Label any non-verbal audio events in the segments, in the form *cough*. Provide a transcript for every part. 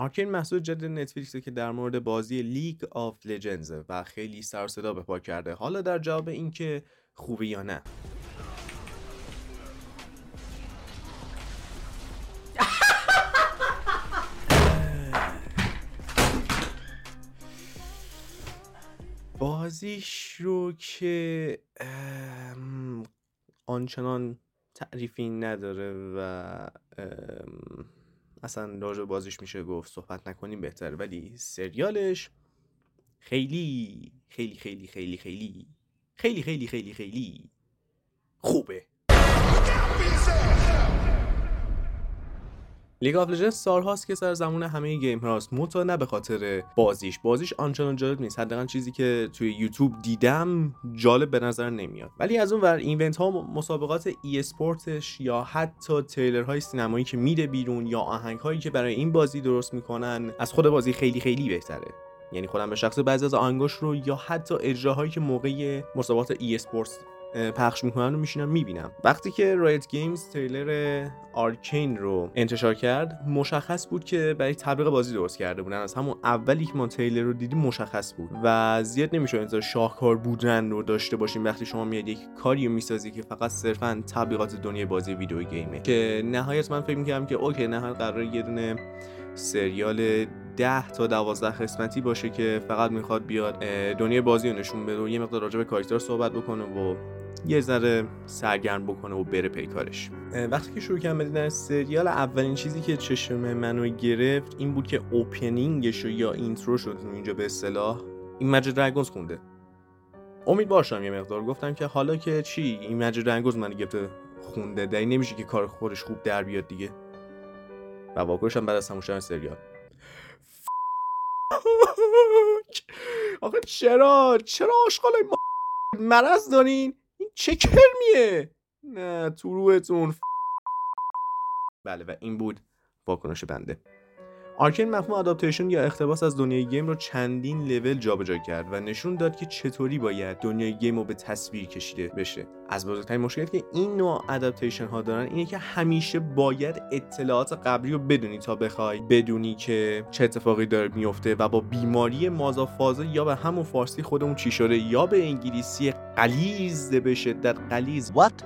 Arcane محصول جدید نتفلیکسه که در مورد بازی League of Legends ه و خیلی سر صدا به پا کرده. حالا در جواب اینکه خوبه یا نه. *laughs* بازیش رو که آنچنان تعریفی نداره و اصلا راجع بازیش میشه گفت صحبت نکنیم بهتر ولی سریالش خیلی خیلی خیلی خیلی خیلی خیلی خیلی خیلی خیلی خوبه. League of Legends سالهاست که سر زبان همه گیمرهاست. منتها نه به خاطر بازیش. بازیش آنچنان جالب نیست. حداقل چیزی که توی یوتیوب دیدم جالب به نظر نمیاد. ولی از اون ور event ها مسابقات esports ش یا حتی تریلر های سینمایی که میده بیرون یا آهنگ هایی که برای این بازی درست می‌کنن از خود بازی خیلی خیلی بهتره. یعنی خودم به شخص بعضی از آهنگاش رو یا حتی اجراهایی که موقع مسابقات esports پخش می‌کنن رو میشینم می‌بینم وقتی که Riot Games تریلر Arcane رو انتشار کرد مشخص بود که برای تبلیغ بازی درست کرده بودن. از همون اولی که ما تریلر رو دیدیم مشخص بود. و زیاد نمیشه انتظار شاهکار بودن رو داشته باشیم. وقتی شما میاد یک کاری می‌سازی که فقط صرفا تبلیغات دنیای بازی video game ه. که نهایت من فکر می‌کردم که okay نهایت قرار یه دونه سریال ده تا دوازده قسمتی باشه که فقط می‌خواد بیاد دنیای بازی رو نشون بده و یه مقدار راجع به کاراکتر صحبت بکنه و یه ذره سرگرم بکنه و بره پیکارش وقتی که شروع کردم دیدن سریال اولین چیزی که چشم منو گرفت این بود که اوپنینگش یا اینترو شد اینجا به اصطلاح. این مجد درگونز خونده. امید باشم یه مقدار. گفتم که حالا که چی؟ این مجد درگونز من گرفته خونده. دایی نمیشه که کار خودش خوب در بیاد دیگه. و واکنشم بعد از تماشای سریال. آخه چرا چرا آشغال مرض دارین؟ این چه کرمیه؟ نه تو روحتون. بله و این بود واکنش بنده. Arcane مفهوم adaptation یا اقتباس از دنیای game رو چندین لول جابجا کرد و نشون داد که چطوری باید دنیای game رو به تصویر کشیده بشه. از بزرگترین مشکلاتی که این نوع adaptation ها دارن اینه که همیشه باید اطلاعات قبلی رو بدونی تا بخوای بدونی که چه اتفاقی داره میفته و با بیماری مازافازه یا به همون فارسی خودمون چی شده یا به انگلیسی غلیظ به شدت غلیظ What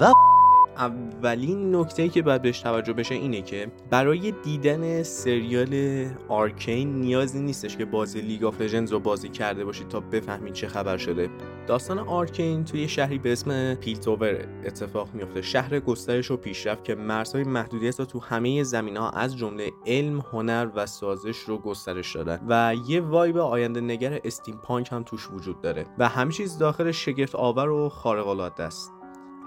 the اولین نکته که باید بهش توجه بشه اینه که برای دیدن سریال Arcane نیازی نیستش که بازی League of Legends رو بازی کرده باشید تا بفهمید چه خبر شده. داستان Arcane توی شهری به اسم Piltover اتفاق میفته شهر گسترش و پیشرفت که مرزهای محدودیت رو تو همه زمینه‌ها از جمله علم هنر و سازش رو گسترش دادن و یه vibe آینده نگر steampunk هم توش وجود داره و همه چیز داخل شگفت آور و خارق العاده است.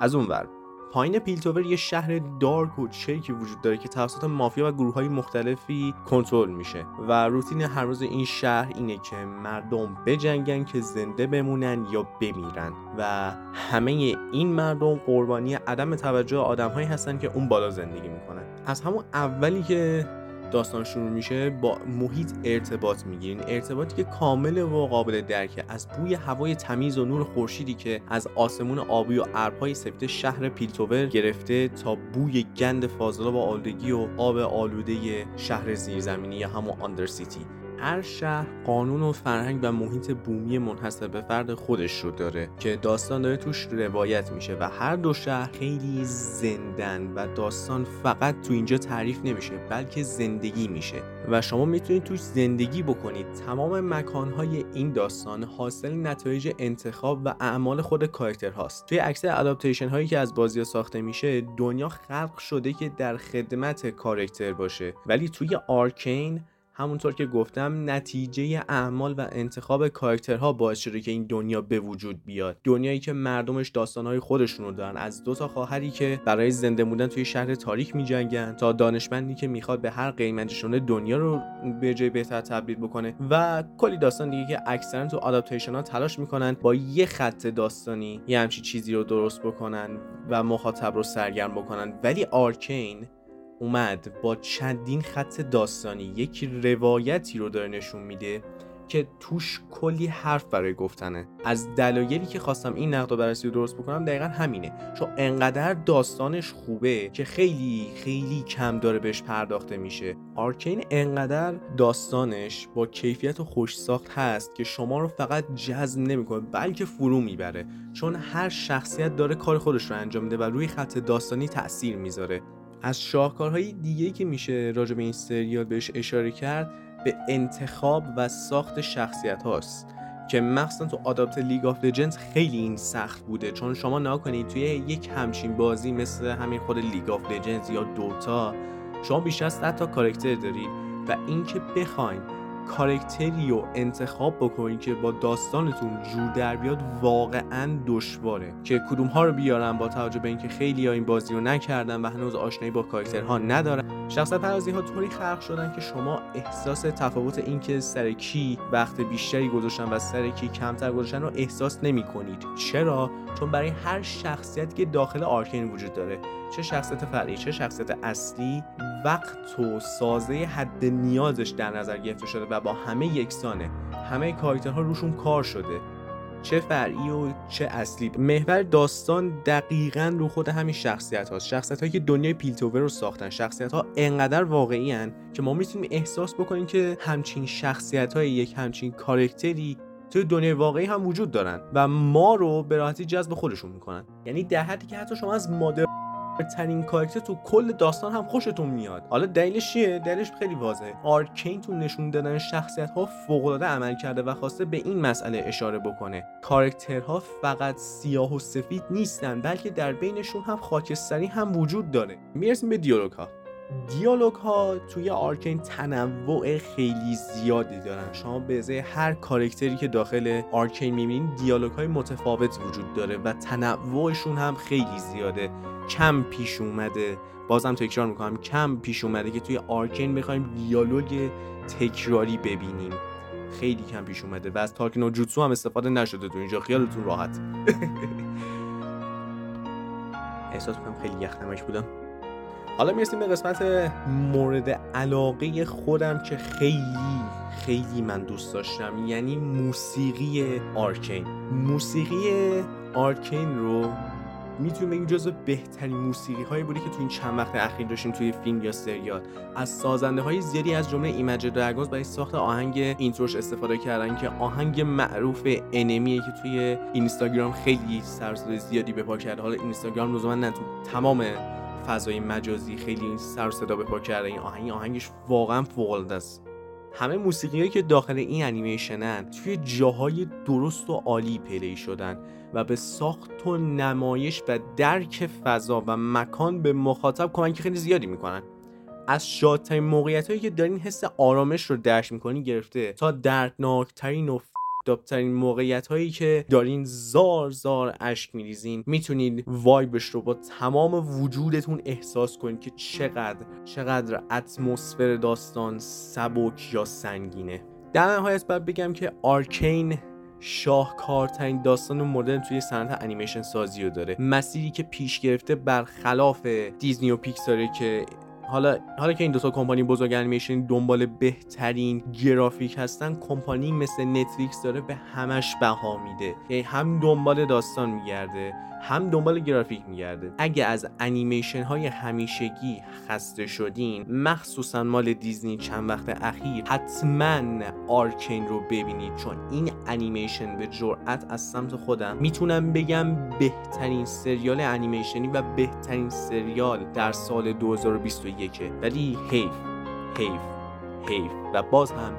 از اون ور پایین Piltover یه شهر dark و چرکی وجود داره که توسط مافیا و گروه های مختلفی کنترل میشه و روتین هر روز این شهر اینه که مردم بجنگن که زنده بمونن یا بمیرن. و همه این مردم قربانی عدم توجه آدمهایی هستن که اون بالا زندگی می‌کنن. از همون اولی که داستان شروع میشه با محیط ارتباط می‌گیرین. ارتباطی که کامل و قابل درکه. از بوی هوای تمیز و نور خورشیدی که از آسمون آبی و ابرهای سفید شهر Piltover گرفته تا بوی گند فاضلاب و آلودگی و آب آلوده شهر زیرزمینی یا همون undercity. هر شهر قانون و فرهنگ و محیط بومی منحصر به فرد خودش رو داره که داستان داره توش روایت میشه و هر دو شهر خیلی زندن و داستان فقط تو اینجا تعریف نمیشه بلکه زندگی میشه. و شما می‌تونید توش زندگی بکنید. تمام مکانهای این داستان حاصل نتایج انتخاب و اعمال خود کاراکتر هاست. توی اکثر اداپتیشن هایی که از بازی ساخته میشه دنیا خلق شده که در خدمت کاراکتر باشه. ولی توی آرکین همونطور که گفتم نتیجه اعمال و انتخاب کاراکترها باعث شده که این دنیا به وجود بیاد. دنیایی که مردمش داستانهای خودشون رو دارن. از دو تا خواهری که برای زنده موندن توی شهر تاریک میجنگن تا دانشمندی که می‌خواد به هر قیمتی دنیا رو به جای بهتر تبدیل بکنه و کلی داستان دیگه که اکثرا تو آداپتیشن ها تلاش می‌کنن با یه خط داستانی یه همچی چیزی رو درست بکنن و مخاطب رو سرگرم بکنن. ولی آرکین اومد با چندین خط داستانی یک روایتی رو داره نشون میده که توش کلی حرف برای گفتنه. از دلایلی که خواستم این نقد و بررسی رو درست بکنم دقیقا همینه. چون انقدر داستانش خوبه که خیلی خیلی کم داره بهش پرداخته میشه. آرکین انقدر داستانش با کیفیت و خوش ساخت هست که شما رو فقط جذب نمی‌کنه بلکه فرو می‌بره. چون هر شخصیت داره کار خودش رو انجام میده و روی خط داستانی تاثیر می‌ذاره. از شاهکارهای دیگه که میشه راجع به این سریال بهش اشاره کرد به انتخاب و ساخت شخصیت هاست که مخصوصا تو adapt League of Legends خیلی این سخت بوده. چون شما نکنید توی یک همچین بازی مثل همین خود League of Legends یا Dota شما بیشتر از تا character دارید و اینکه بخواین character ی رو انتخاب بکنید که با داستانتون جور در بیاد واقعا دشواره. که کدوم ها رو بیارم با توجه به اینکه خیلی ها این بازی رو نکردن و هنوز آشنایی با character ها ندارن. شخصیت پردازی ها طوری خلق شدن که شما احساس تفاوت اینکه سر کی وقت بیشتری گذاشتن و سر کی کمتر گذاشتن رو احساس نمی کنید چرا؟ چون برای هر شخصیتی که داخل آرکین وجود داره چه شخصیت فرعی چه شخصیت اصلی وقت و سازه حد نیازش در نظر گرفته شده و با همه یکسانه. همه کاراکترها روشون کار شده. چه فرعی و چه اصلی. محور داستان دقیقا رو خود همین شخصیت هاست شخصیت هایی که دنیای پیلتوور رو ساختن. شخصیت ها انقدر واقعی هن که ما می‌تونیم احساس بکنیم که همچین شخصیت های یک همچین کارکتری توی دنیای واقعی هم وجود دارن و ما رو به راحتی جذب خودشون می‌کنن. یعنی در حدی که حتی شما از مادر ترین character تو کل داستان هم خوشتون میاد. حالا دلیلش چیه؟ دلیلش خیلی واضحه. Arcane تو نشون دادن شخصیت ها فوق العاده عمل کرده و خواسته به این مسئله اشاره بکنه. character ها فقط سیاه و سفید نیستن بلکه در بینشون هم خاکستری هم وجود داره. می‌رسیم به دیالوگ ها دیالوگ ها توی Arcane تنوع خیلی زیادی دارن. شما به ازای هر character ی که داخل Arcane می‌بینید دیالوگ های متفاوت وجود داره و تنوعشون هم خیلی زیاده. کم پیش اومده. بازم تکرار می‌کنم کم پیش اومده که توی Arcane بخوایم دیالوگ تکراری ببینیم. خیلی کم پیش اومده و از Talk no Jutsu هم استفاده نشده تو اینجا. خیالتون راحت. *laughs* احساس می‌کنم خیلی یخ‌نمک بودم. حالا می‌رسیم به قسمت مورد علاقه خودم که خیلی خیلی من دوست داشتم. یعنی موسیقی Arcane. موسیقی Arcane رو می‌تونیم بگیم جزو بهترین موسیقی هایی بوده که تو این چند وقت اخیر داشتیم توی فیلم یا سریال. از سازنده های زیادی از جمله Imagine Dragons برای ساخت آهنگ intro ش استفاده کردن که آهنگ معروف Enemy ه که توی اینستاگرام خیلی سر زیادی به پا کرده. حالا اینستاگرام لزوما نه تو تمام فضای مجازی خیلی سر صدا به پا کرده. این آهنگ آهنگش واقعا فوق العاده است. همه موسیقی که داخل این انیمیشنن توی جاهای درست و عالی play شدن و به ساخت و نمایش و درک فضا و مکان به مخاطب کمک خیلی زیادی می‌کنن. از شادترین موقعیت هایی که دارین حس آرامش رو درک می‌کنی گرفته تا دردناکترین و دابترین موقعیت هایی که دارین زار زار اشک میریزین می‌تونید وایبش رو با تمام وجودتون احساس کنید که چقدر چقدر اتمسفر داستان سبک یا سنگینه. در نهایت باید بگم که Arcane شاهکارترین داستان مدرن توی صنعت انیمیشن سازی رو داره. مسیری که پیش گرفته برخلاف دیزنی و پیکساره که حالا حالا که این دو تا کمپانی بزرگ انیمیشن دنبال بهترین گرافیک هستن کمپانی مثل نتفلیکس داره به همش بها میده. یعنی هم دنبال داستان میگرده هم دنبال گرافیک میگرده. اگه از انیمیشن های همیشگی خسته شدین مخصوصا مال دیزنی چند وقت اخیر حتما آرکین رو ببینید چون این انیمیشن به جرأت از سمت خودم. می‌تونم بگم بهترین سریال انیمیشنی و بهترین سریال در سال 2021 ولی حیف حیف حیف و باز هم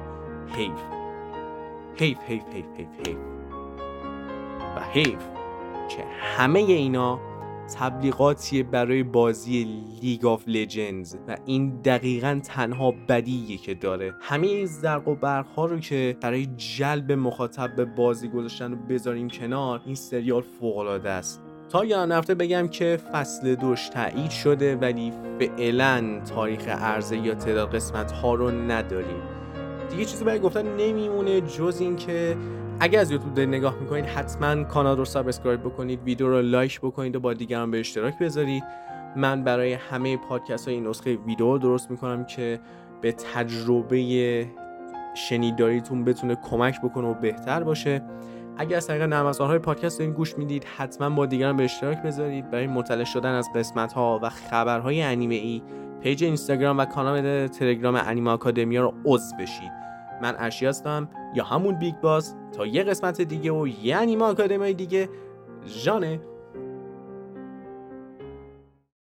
حیف. حیف حیف حیف حیف حیف. و حیف که همه اینا تبلیغاتیه برای بازی League of Legends و این دقیقا تنها بدیه که داره. همه این زرق و برق ها رو که برای جلب مخاطب به بازی گذاشتن و بذاریم کنار این سریال فوق العاده است. تا یادم نرفته بگم که فصل دومش تایید شده ولی فعلا تاریخ عرضه یا تعداد قسمت ها رو نداریم. دیگه چیزی برای گفتن نمیمونه جز اینکه اگر از یوتیوب دارید نگاه می‌کنید حتما کانال رو subscribe بکنید ویدیو رو like بکنید و با دیگران به اشتراک بذارید. من برای همه پادکست های این نسخه ویدیو درست می‌کنم که به تجربه شنیداریتون بتونه کمک بکنه و بهتر باشه. اگر از طریق نرم افزارهای پادکست دارین گوش می‌دید حتما با دیگران به اشتراک بذارید برای مطلع شدن از قسمت ها و خبرهای انیمه ای page اینستاگرام و کانال تلگرام انیمه آکادمیا رو عضو بشید. من ارشی هستم یا همون بیگ باس تا یه قسمت دیگه و یه انیمه آکادمی دیگه. جانه